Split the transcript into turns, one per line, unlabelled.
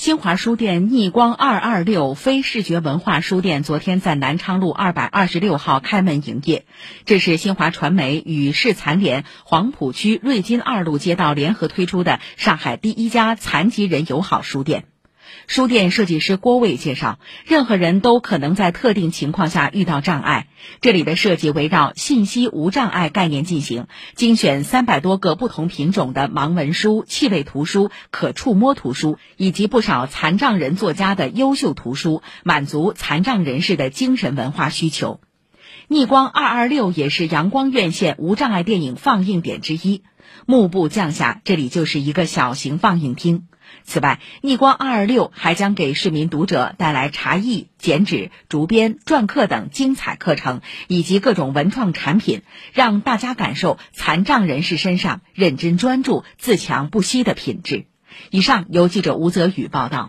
新华书店逆光二二六非视觉文化书店昨天在南昌路二百二十六号开门营业。这是新华传媒与市残联黄浦区瑞金二路街道联合推出的上海第一家残疾人友好书店。书店设计师郭卫介绍，任何人都可能在特定情况下遇到障碍。这里的设计围绕信息无障碍概念进行，精选三百多个不同品种的盲文书、气味图书、可触摸图书，以及不少残障人作家的优秀图书，满足残障人士的精神文化需求。逆光二二六也是阳光院线无障碍电影放映点之一。幕布降下，这里就是一个小型放映厅。此外，逆光二二六还将给市民读者带来茶艺、剪纸、竹编、篆刻等精彩课程，以及各种文创产品，让大家感受残障人士身上认真专注、自强不息的品质。以上由记者吴泽宇报道。